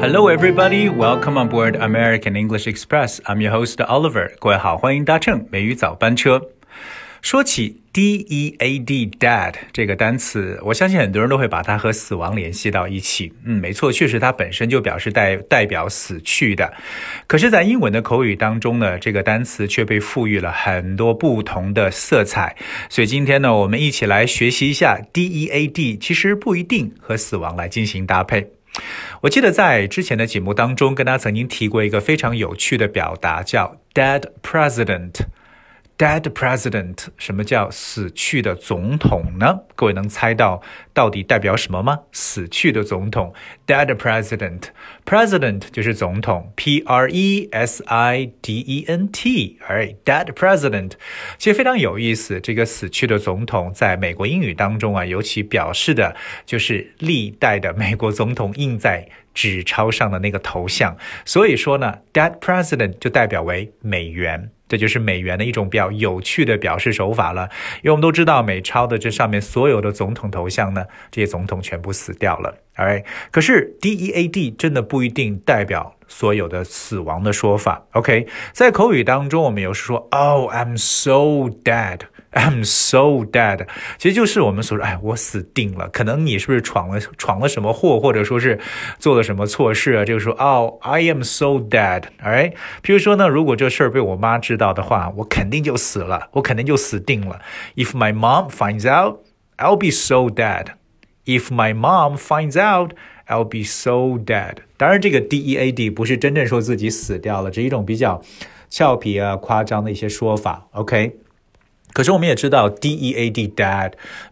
Hello, everybody. Welcome on board American English Express. I'm your host Oliver. 各位好，欢迎搭乘美语早班车。说起 dead，dad 这个单词，我相信很多人都会把它和死亡联系到一起。嗯，没错，确实它本身就表示代代表死去的。可是，在英文的口语当中呢，这个单词却被赋予了很多不同的色彩。所以今天呢，我们一起来学习一下 dead，其实不一定和死亡来进行搭配。我记得在之前的节目当中，跟大家曾经提过一个非常有趣的表达，叫 dead president。Dead president，什么叫死去的总统呢？各位能猜到到底代表什么吗？死去的总统，Dead president，president 就是总统，P R E S I D E N T，right？Dead president，其实非常有意思。这个死去的总统在美国英语当中啊，尤其表示的就是历代的美国总统印在纸钞上的那个头像。所以说呢，Dead president 就代表为美元。这就是美元的一种比较有趣的表示手法了，因为我们都知道美钞的这上面所有的总统头像呢，这些总统全部死掉了，right？可是 D E A D 真的不一定代表所有的死亡的说法，OK？在口语当中，我们有时说，Oh, I'm so dead。I'm so dead，其实就是我们所说，哎，我死定了。可能你是不是闯了闯了什么祸，或者说是做了什么错事啊？这个时候，哦，I am so dead，alright。比如说呢，如果这事儿被我妈知道的话，我肯定就死了，我肯定就死定了。If my mom finds out, I'll be so dead. If my mom finds out, I'll be so dead. 当然，这个 dead 不是真正说自己死掉了，这是一种比较俏皮啊、夸张的一些说法。OK。可是我们也知道，dead dad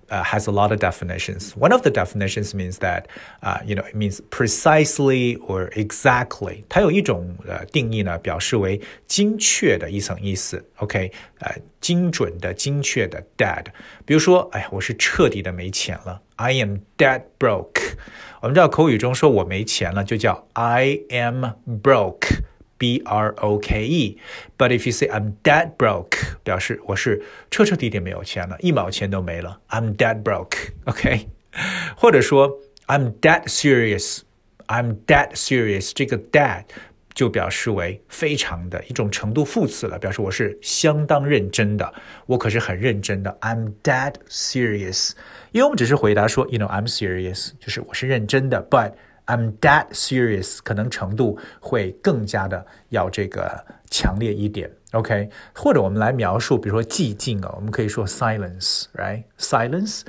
uh, has a lot of definitions. One of the definitions means that, uh, you know, it means precisely or exactly. 它有一种呃定义呢，表示为精确的一层意思。OK，呃，精准的、精确的 dad。比如说，哎呀，我是彻底的没钱了，I am dead broke。我们知道口语中说我没钱了，就叫 I am broke。 B R O K E。But if you say I'm dead broke，表示我是彻彻底底没有钱了，一毛钱都没了。I'm dead broke。OK，或者说 I'm dead serious。I'm dead serious。这个 dead 就表示为非常的一种程度副词了，表示我是相当认真的，我可是很认真的。I'm dead serious。因为我们只是回答说，you know I'm serious，就是我是认真的，but I'm dead serious，可能程度会更加的要这个强烈一点，OK？或者我们来描述，比如说寂静啊，我们可以说 silence，right？silence。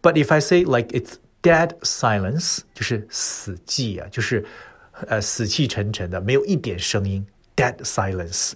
But if I say like it's dead silence，就是死寂啊，就是呃死气沉沉的，没有一点声音，dead silence。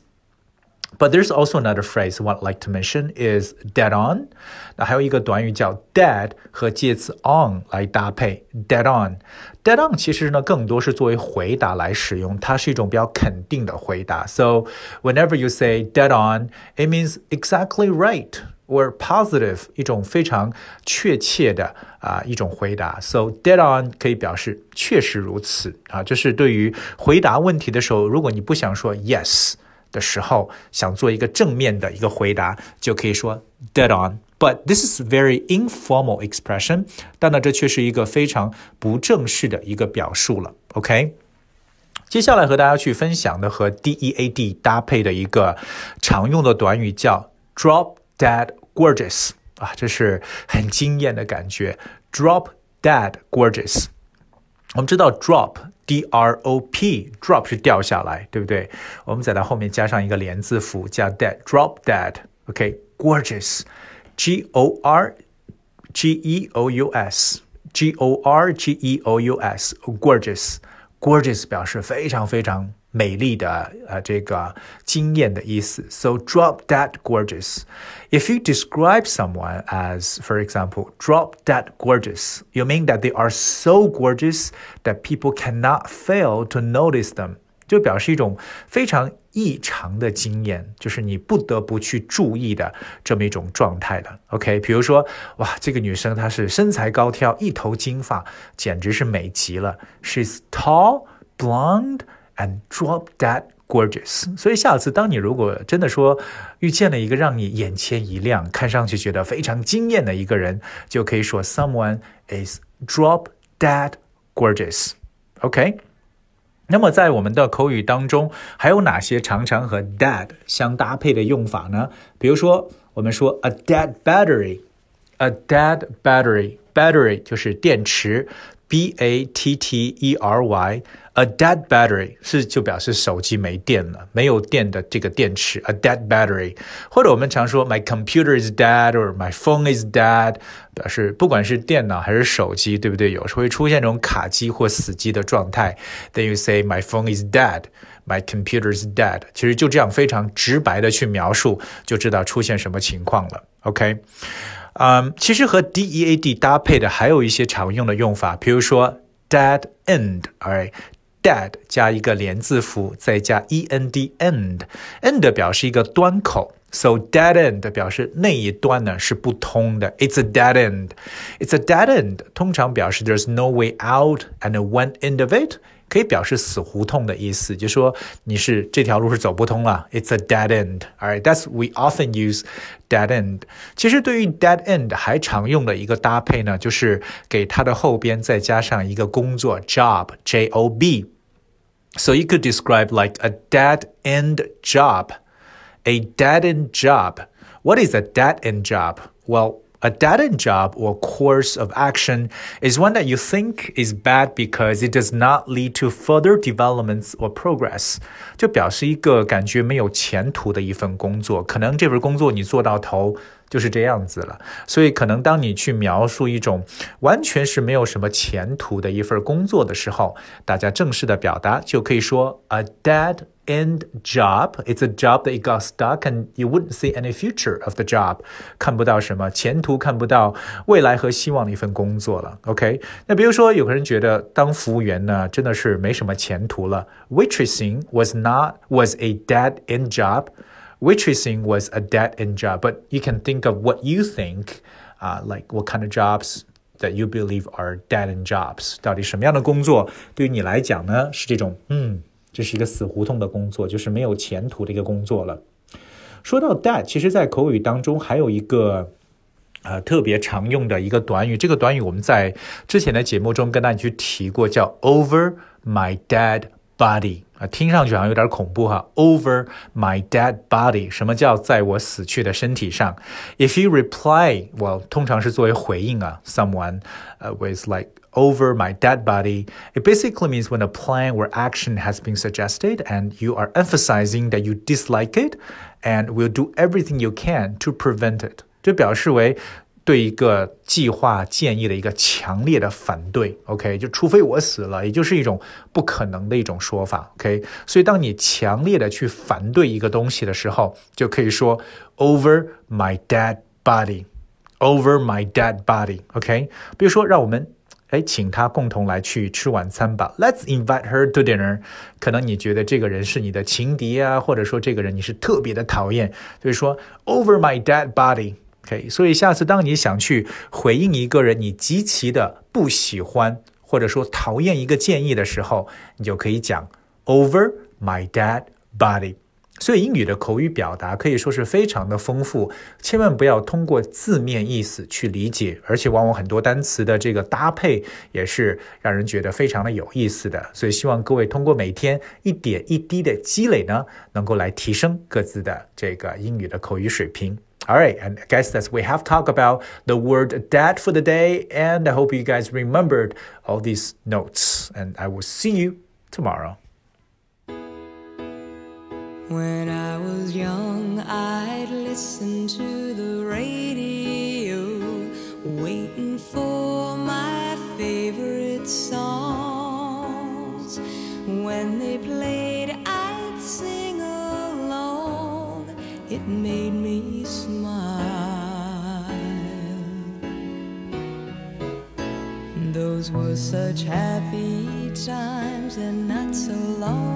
But there's also another phrase I would like to mention is dead on。那还有一个短语叫 dead 和介词 on 来搭配，dead on。dead on 其实呢更多是作为回答来使用，它是一种比较肯定的回答。So whenever you say dead on, it means exactly right or positive，一种非常确切的啊、呃、一种回答。So dead on 可以表示确实如此啊，这是对于回答问题的时候，如果你不想说 yes。 的时候，想做一个正面的一个回答，就可以说 dead on。But this is very informal expression，但呢，这却是一个非常不正式的一个表述了。OK，接下来和大家去分享的和 dead 搭配的一个常用的短语叫 drop dead gorgeous 啊，这是很惊艳的感觉。drop dead gorgeous，我们知道 drop。D R O P，drop 是掉下来，对不对？我们在它后面加上一个连字符，加 dead，drop dead，OK，gorgeous，G O R G E O U S，G O R G E O U S，gorgeous，gorgeous 表示非常非常。美丽的呃这个惊艳的意思。So drop that gorgeous. If you describe someone as, for example, drop that gorgeous, you mean that they are so gorgeous that people cannot fail to notice them. 就表示一种非常异常的惊艳，就是你不得不去注意的这么一种状态的。OK，比如说，哇，这个女生她是身材高挑，一头金发，简直是美极了。She's tall, blonde And drop that gorgeous。所以下次当你如果真的说遇见了一个让你眼前一亮、看上去觉得非常惊艳的一个人，就可以说 someone is drop that gorgeous。OK。那么在我们的口语当中，还有哪些常常和 dead 相搭配的用法呢？比如说，我们说 a dead battery，a dead battery，battery 就是电池 ，b a t t e r y。A dead battery 是就表示手机没电了，没有电的这个电池。A dead battery，或者我们常说 My computer is dead or My phone is dead，表示不管是电脑还是手机，对不对？有时候会出现这种卡机或死机的状态。Then you say My phone is dead，My computer is dead。其实就这样非常直白的去描述，就知道出现什么情况了。OK， 嗯，其实和 dead 搭配的还有一些常用的用法，比如说 dead end，alright。dead 加一个连字符，再加 e n d end，end 表示一个端口，so dead end 表示那一端呢是不通的，it's a dead end，it's a dead end 通常表示 there's no way out and one end of it 可以表示死胡同的意思，就说你是这条路是走不通了，it's a dead end。Alright，that's we often use dead end。其实对于 dead end 还常用的一个搭配呢，就是给它的后边再加上一个工作 job，j o b。So you could describe like a dead end job. A dead end job. What is a dead end job? Well, a dead end job or course of action is one that you think is bad because it does not lead to further developments or progress. 就表示一个感觉没有前途的一份工作，可能这份工作你做到头 就是这样子了。所以，可能当你去描述一种完全是没有什么前途的一份工作的时候，大家正式的表达就可以说 a dead end job. It's a job that you got stuck and you wouldn't see any future of the job. 看不到什么前途，看不到未来和希望的一份工作了。OK，那比如说有个人觉得当服务员呢真的是没什么前途了。Waitressing was not was a dead end job. Waitressing was a dead end job, but you can think of what you think, uh, like what kind of jobs that you believe are dead end jobs. 到底什么样的工作对于你来讲呢？是这种，嗯，这是一个死胡同的工作，就是没有前途的一个工作了。说到 dead，其实在口语当中还有一个呃特别常用的一个短语，这个短语我们在之前的节目中跟大家去提过，叫 over my dead body。 啊，听上去好像有点恐怖哈。Over my dead body，什么叫在我死去的身体上？If you reply，well，通常是作为回应啊。Someone，呃，with like over my dead body. It basically means when a plan or action has been suggested and you are emphasizing that you dislike it and will do everything you can to prevent it. 就表示为 对一个计划建议的一个强烈的反对，OK，就除非我死了，也就是一种不可能的一种说法，OK。所以当你强烈的去反对一个东西的时候，就可以说 over my dead body，over my dead body，OK。比如说，让我们哎请他共同来去吃晚餐吧，Let's invite her to dinner。可能你觉得这个人是你的情敌啊，或者说这个人你是特别的讨厌，所以说 over my dead body。OK，所以下次当你想去回应一个人你极其的不喜欢或者说讨厌一个建议的时候，你就可以讲 over my dead body。所以英语的口语表达可以说是非常的丰富，千万不要通过字面意思去理解，而且往往很多单词的这个搭配也是让人觉得非常的有意思的。所以希望各位通过每天一点一滴的积累呢，能够来提升各自的这个英语的口语水平。All right, and I guess that's we have talked about the word dad for the day, and I hope you guys remembered all these notes. And I will see you tomorrow. When I was young, I'd listen to the radio, waiting for my favorite songs. When they played, I'd sing along. It made me such happy times and not so long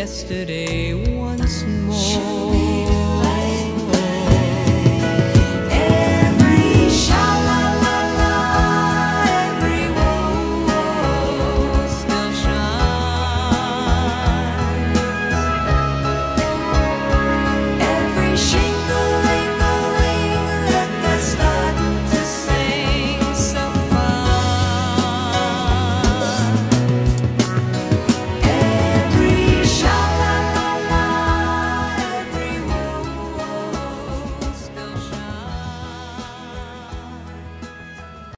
yesterday.